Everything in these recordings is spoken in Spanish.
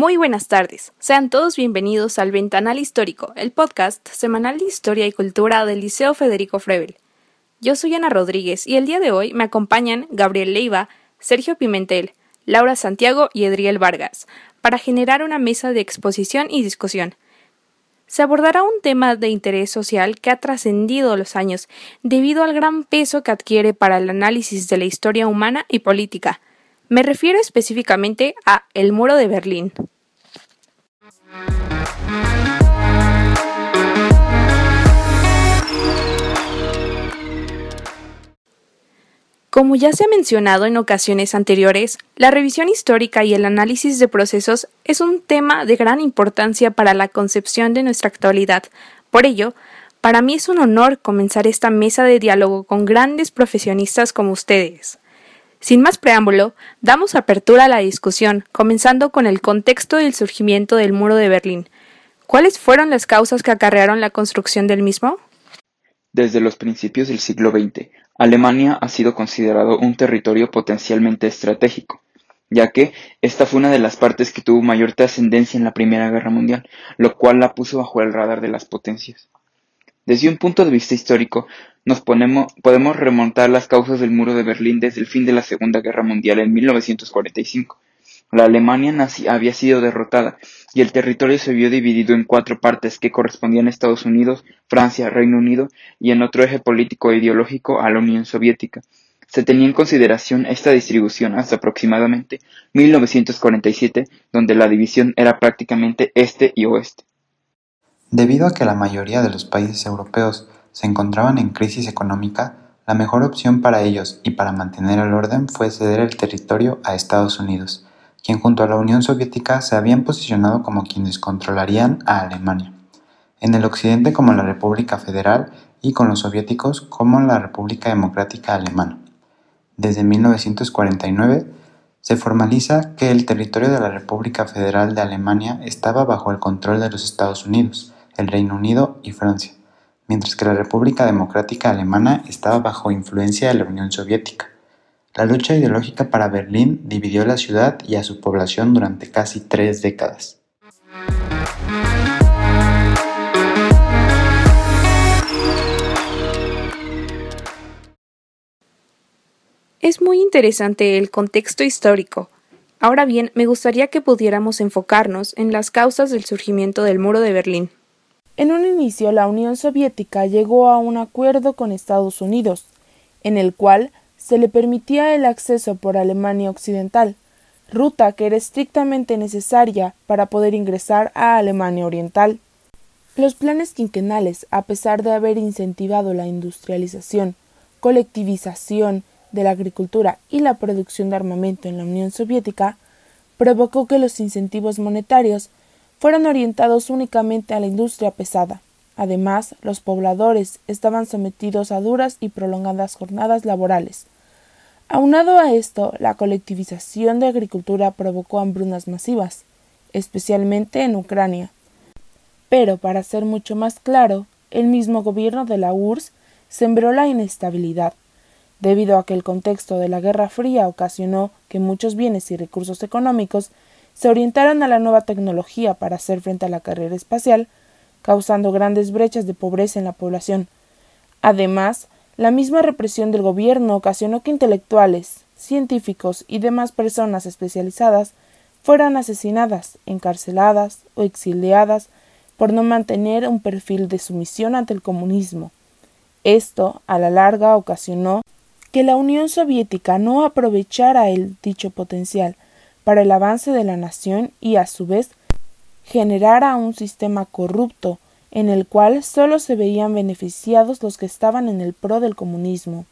Muy buenas tardes. Sean todos bienvenidos al Ventanal Histórico, el podcast semanal de historia y cultura del Liceo Federico Frevel. Yo soy Ana Rodríguez y el día de hoy me acompañan Gabriel Leiva, Sergio Pimentel, Laura Santiago y Edriel Vargas para generar una mesa de exposición y discusión. Se abordará un tema de interés social que ha trascendido los años debido al gran peso que adquiere para el análisis de la historia humana y política. Me refiero específicamente a el muro de Berlín. Como ya se ha mencionado en ocasiones anteriores, la revisión histórica y el análisis de procesos es un tema de gran importancia para la concepción de nuestra actualidad. Por ello, para mí es un honor comenzar esta mesa de diálogo con grandes profesionistas como ustedes. Sin más preámbulo, damos apertura a la discusión, comenzando con el contexto del surgimiento del muro de Berlín. ¿Cuáles fueron las causas que acarrearon la construcción del mismo? Desde los principios del siglo XX, Alemania ha sido considerado un territorio potencialmente estratégico, ya que esta fue una de las partes que tuvo mayor trascendencia en la Primera Guerra Mundial, lo cual la puso bajo el radar de las potencias. Desde un punto de vista histórico, nos podemos remontar las causas del muro de Berlín desde el fin de la Segunda Guerra Mundial en 1945. La Alemania nazi había sido derrotada y el territorio se vio dividido en cuatro partes que correspondían a Estados Unidos, Francia, Reino Unido y en otro eje político e ideológico a la Unión Soviética. Se tenía en consideración esta distribución hasta aproximadamente 1947, donde la división era prácticamente este y oeste. Debido a que la mayoría de los países europeos se encontraban en crisis económica, la mejor opción para ellos y para mantener el orden fue ceder el territorio a Estados Unidos, quien junto a la Unión Soviética se habían posicionado como quienes controlarían a Alemania, en el occidente como la República Federal y con los soviéticos como la República Democrática Alemana. Desde 1949 se formaliza que el territorio de la República Federal de Alemania estaba bajo el control de los Estados Unidos, el Reino Unido y Francia, mientras que la República Democrática Alemana estaba bajo influencia de la Unión Soviética. La lucha ideológica para Berlín dividió la ciudad y a su población durante casi tres décadas. Es muy interesante el contexto histórico. Ahora bien, me gustaría que pudiéramos enfocarnos en las causas del surgimiento del muro de Berlín. En un inicio, la Unión Soviética llegó a un acuerdo con Estados Unidos, en el cual se le permitía el acceso por Alemania Occidental, ruta que era estrictamente necesaria para poder ingresar a Alemania Oriental. Los planes quinquenales, a pesar de haber incentivado la industrialización, colectivización de la agricultura y la producción de armamento en la Unión Soviética, provocó que los incentivos monetarios fueran orientados únicamente a la industria pesada. Además, los pobladores estaban sometidos a duras y prolongadas jornadas laborales. Aunado a esto, la colectivización de agricultura provocó hambrunas masivas, especialmente en Ucrania. Pero, para ser mucho más claro, el mismo gobierno de la URSS sembró la inestabilidad, debido a que el contexto de la Guerra Fría ocasionó que muchos bienes y recursos económicos se orientaran a la nueva tecnología para hacer frente a la carrera espacial, causando grandes brechas de pobreza en la población. Además, la misma represión del gobierno ocasionó que intelectuales, científicos y demás personas especializadas fueran asesinadas, encarceladas o exiliadas por no mantener un perfil de sumisión ante el comunismo. Esto, a la larga, ocasionó que la Unión Soviética no aprovechara el dicho potencial para el avance de la nación y, a su vez, generara un sistema corrupto en el cual solo se veían beneficiados los que estaban en el pro del comunismo.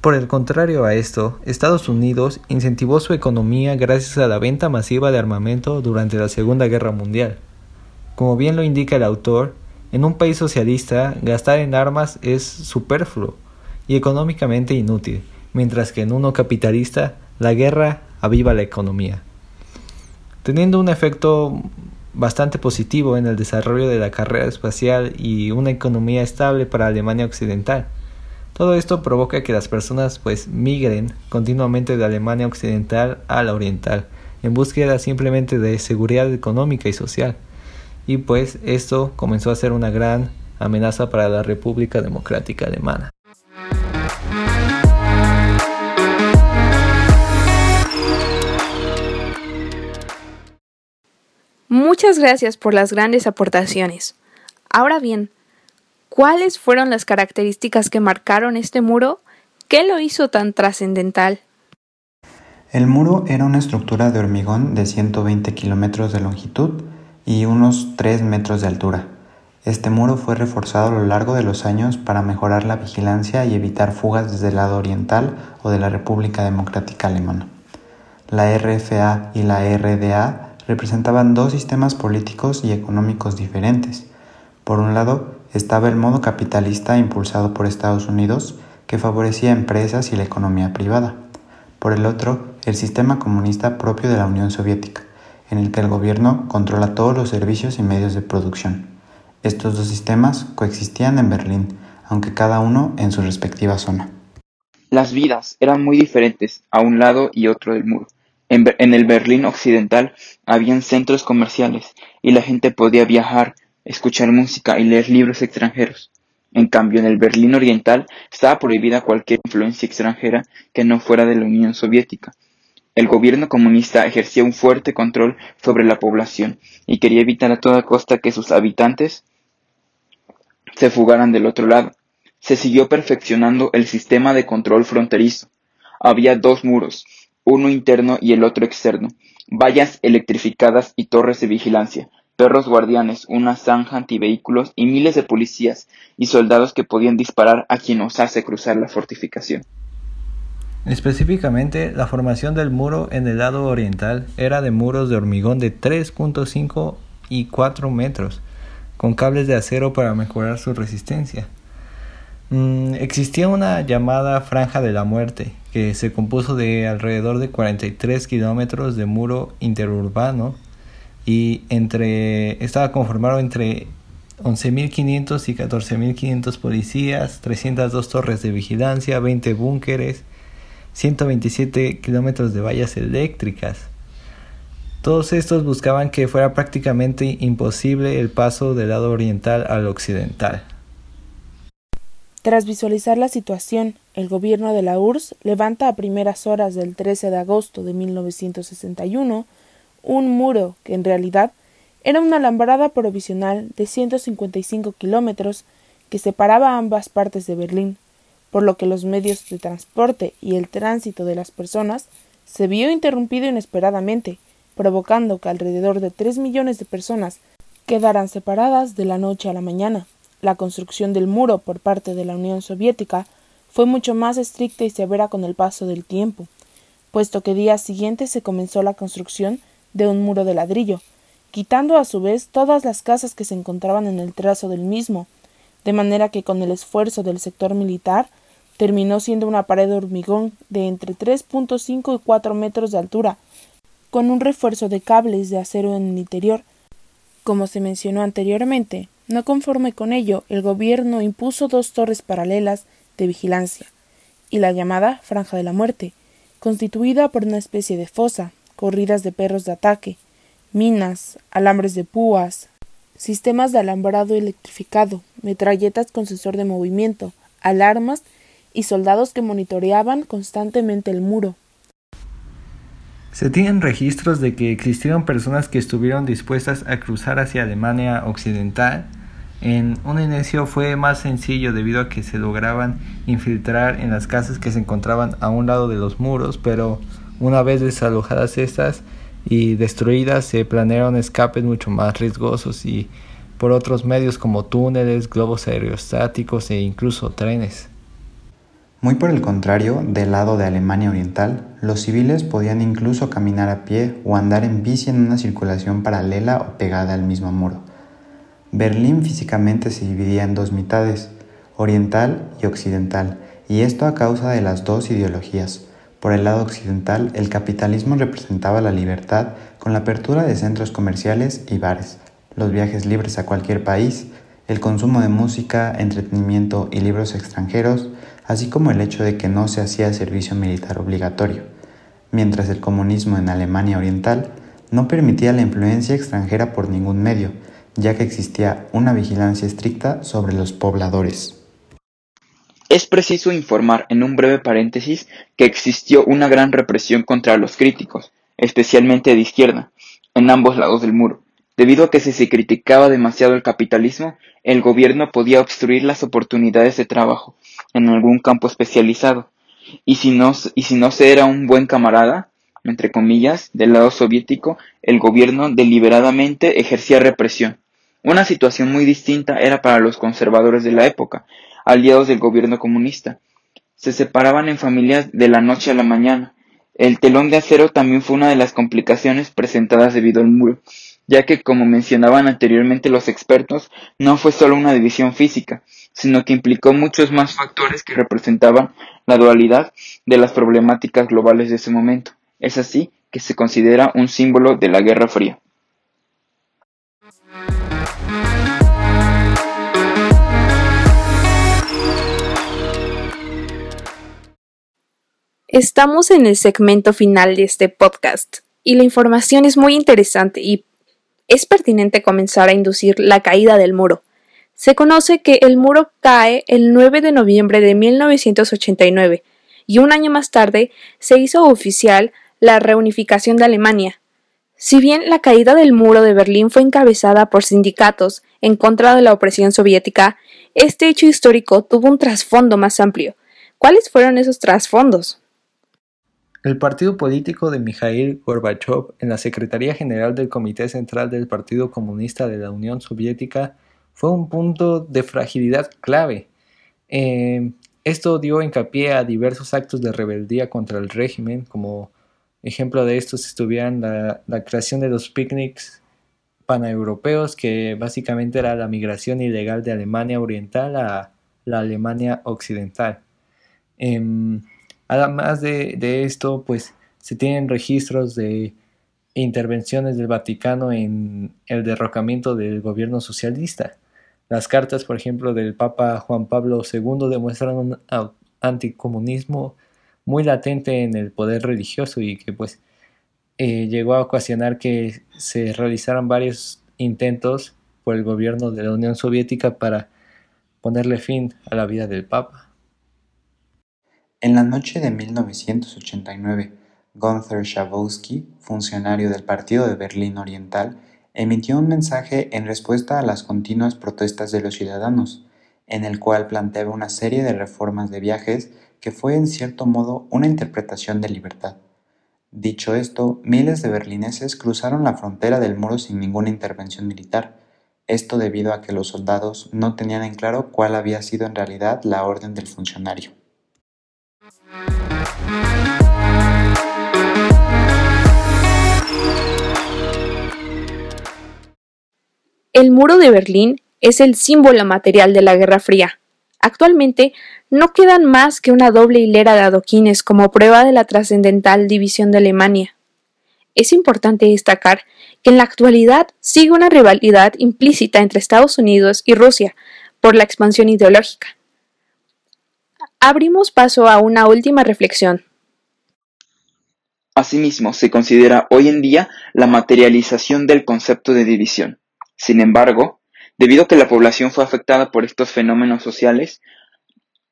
Por el contrario a esto, Estados Unidos incentivó su economía gracias a la venta masiva de armamento durante la Segunda Guerra Mundial. Como bien lo indica el autor, en un país socialista gastar en armas es superfluo y económicamente inútil, mientras que en uno capitalista la guerra aviva la economía teniendo un efecto bastante positivo en el desarrollo de la carrera espacial y una economía estable para Alemania Occidental. Todo esto provoca que las personas pues migren continuamente de Alemania Occidental a la Oriental en búsqueda simplemente de seguridad económica y social. Y pues esto comenzó a ser una gran amenaza para la República Democrática Alemana. Muchas gracias por las grandes aportaciones. Ahora bien, ¿cuáles fueron las características que marcaron este muro? ¿Qué lo hizo tan trascendental? El muro era una estructura de hormigón de 120 kilómetros de longitud y unos 3 metros de altura. Este muro fue reforzado a lo largo de los años para mejorar la vigilancia y evitar fugas desde el lado oriental o de la República Democrática Alemana. La RFA y la RDA representaban dos sistemas políticos y económicos diferentes. Por un lado, estaba el modo capitalista impulsado por Estados Unidos, que favorecía empresas y la economía privada. Por el otro, el sistema comunista propio de la Unión Soviética, en el que el gobierno controla todos los servicios y medios de producción. Estos dos sistemas coexistían en Berlín, aunque cada uno en su respectiva zona. Las vidas eran muy diferentes a un lado y otro del muro. En, el Berlín occidental habían centros comerciales y la gente podía viajar, escuchar música y leer libros extranjeros. En cambio, en el Berlín oriental estaba prohibida cualquier influencia extranjera que no fuera de la Unión Soviética. El gobierno comunista ejercía un fuerte control sobre la población y quería evitar a toda costa que sus habitantes se fugaran del otro lado. Se siguió perfeccionando el sistema de control fronterizo. Había dos muros, uno interno y el otro externo, vallas electrificadas y torres de vigilancia, perros guardianes, una zanja antivehículos y miles de policías y soldados que podían disparar a quien osase cruzar la fortificación. Específicamente, la formación del muro en el lado oriental era de muros de hormigón de 3.5 y 4 metros, con cables de acero para mejorar su resistencia. Mm, existía una llamada Franja de la Muerte, que se compuso de alrededor de 43 kilómetros de muro interurbano y entre estaba conformado entre 11.500 y 14.500 policías, 302 torres de vigilancia, 20 búnkeres, 127 kilómetros de vallas eléctricas. Todos estos buscaban que fuera prácticamente imposible el paso del lado oriental al occidental. Tras visualizar la situación, el gobierno de la URSS levanta a primeras horas del 13 de agosto de 1961 un muro que en realidad era una alambrada provisional de 155 kilómetros que separaba ambas partes de Berlín, por lo que los medios de transporte y el tránsito de las personas se vio interrumpido inesperadamente, provocando que alrededor de tres millones de personas quedaran separadas de la noche a la mañana. La construcción del muro por parte de la Unión Soviética fue mucho más estricta y severa con el paso del tiempo, puesto que días siguientes se comenzó la construcción de un muro de ladrillo, quitando a su vez todas las casas que se encontraban en el trazo del mismo, de manera que con el esfuerzo del sector militar terminó siendo una pared de hormigón de entre 3.5 y 4 metros de altura, con un refuerzo de cables de acero en el interior. Como se mencionó anteriormente, no conforme con ello, el gobierno impuso dos torres paralelas de vigilancia y la llamada Franja de la Muerte, constituida por una especie de fosa, corridas de perros de ataque, minas, alambres de púas, sistemas de alambrado electrificado, metralletas con sensor de movimiento, alarmas y soldados que monitoreaban constantemente el muro. Se tienen registros de que existieron personas que estuvieron dispuestas a cruzar hacia Alemania Occidental. En un inicio fue más sencillo debido a que se lograban infiltrar en las casas que se encontraban a un lado de los muros, pero una vez desalojadas estas y destruidas se planearon escapes mucho más riesgosos y por otros medios como túneles, globos aerostáticos e incluso trenes. Muy por el contrario, del lado de Alemania Oriental, los civiles podían incluso caminar a pie o andar en bici en una circulación paralela o pegada al mismo muro. Berlín físicamente se dividía en dos mitades, oriental y occidental, y esto a causa de las dos ideologías. Por el lado occidental, el capitalismo representaba la libertad con la apertura de centros comerciales y bares, los viajes libres a cualquier país, el consumo de música, entretenimiento y libros extranjeros, así como el hecho de que no se hacía servicio militar obligatorio, mientras el comunismo en Alemania Oriental no permitía la influencia extranjera por ningún medio, ya que existía una vigilancia estricta sobre los pobladores. Es preciso informar en un breve paréntesis que existió una gran represión contra los críticos, especialmente de izquierda, en ambos lados del muro. Debido a que si se criticaba demasiado el capitalismo, el gobierno podía obstruir las oportunidades de trabajo en algún campo especializado. Y si no, y si no se era un buen camarada, entre comillas, del lado soviético, el gobierno deliberadamente ejercía represión. Una situación muy distinta era para los conservadores de la época, aliados del gobierno comunista. Se separaban en familias de la noche a la mañana. El telón de acero también fue una de las complicaciones presentadas debido al muro, ya que, como mencionaban anteriormente los expertos, no fue solo una división física, sino que implicó muchos más factores que representaban la dualidad de las problemáticas globales de ese momento. Es así que se considera un símbolo de la Guerra Fría. Estamos en el segmento final de este podcast y la información es muy interesante y es pertinente comenzar a inducir la caída del muro. Se conoce que el muro cae el 9 de noviembre de 1989 y un año más tarde se hizo oficial la reunificación de Alemania. Si bien la caída del muro de Berlín fue encabezada por sindicatos en contra de la opresión soviética, este hecho histórico tuvo un trasfondo más amplio. ¿Cuáles fueron esos trasfondos? El partido político de Mikhail Gorbachev en la Secretaría General del Comité Central del Partido Comunista de la Unión Soviética fue un punto de fragilidad clave. Eh, esto dio hincapié a diversos actos de rebeldía contra el régimen, como ejemplo de estos estuvieran la, la creación de los picnics paneuropeos, que básicamente era la migración ilegal de Alemania Oriental a la Alemania Occidental. Em, Además de, esto, pues se tienen registros de intervenciones del Vaticano en el derrocamiento del gobierno socialista. Las cartas, por ejemplo, del Papa Juan Pablo II demuestran un anticomunismo muy latente en el poder religioso y que pues eh, llegó a ocasionar que se realizaran varios intentos por el gobierno de la Unión Soviética para ponerle fin a la vida del Papa. En la noche de 1989, Gunther Schabowski, funcionario del Partido de Berlín Oriental, emitió un mensaje en respuesta a las continuas protestas de los ciudadanos, en el cual planteaba una serie de reformas de viajes que fue en cierto modo una interpretación de libertad. Dicho esto, miles de berlineses cruzaron la frontera del muro sin ninguna intervención militar, esto debido a que los soldados no tenían en claro cuál había sido en realidad la orden del funcionario. El muro de Berlín es el símbolo material de la Guerra Fría. Actualmente no quedan más que una doble hilera de adoquines como prueba de la trascendental división de Alemania. Es importante destacar que en la actualidad sigue una rivalidad implícita entre Estados Unidos y Rusia por la expansión ideológica. Abrimos paso a una última reflexión. Asimismo, se considera hoy en día la materialización del concepto de división. Sin embargo, debido a que la población fue afectada por estos fenómenos sociales,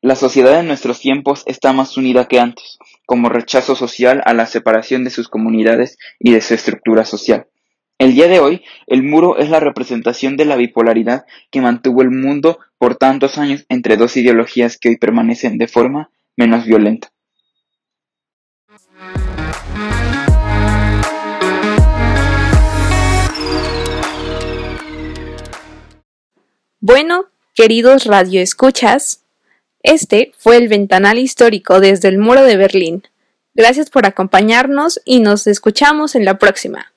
la sociedad en nuestros tiempos está más unida que antes, como rechazo social a la separación de sus comunidades y de su estructura social. El día de hoy, el muro es la representación de la bipolaridad que mantuvo el mundo por tantos años entre dos ideologías que hoy permanecen de forma menos violenta. Bueno, queridos radioescuchas, este fue el ventanal histórico desde el muro de Berlín. Gracias por acompañarnos y nos escuchamos en la próxima.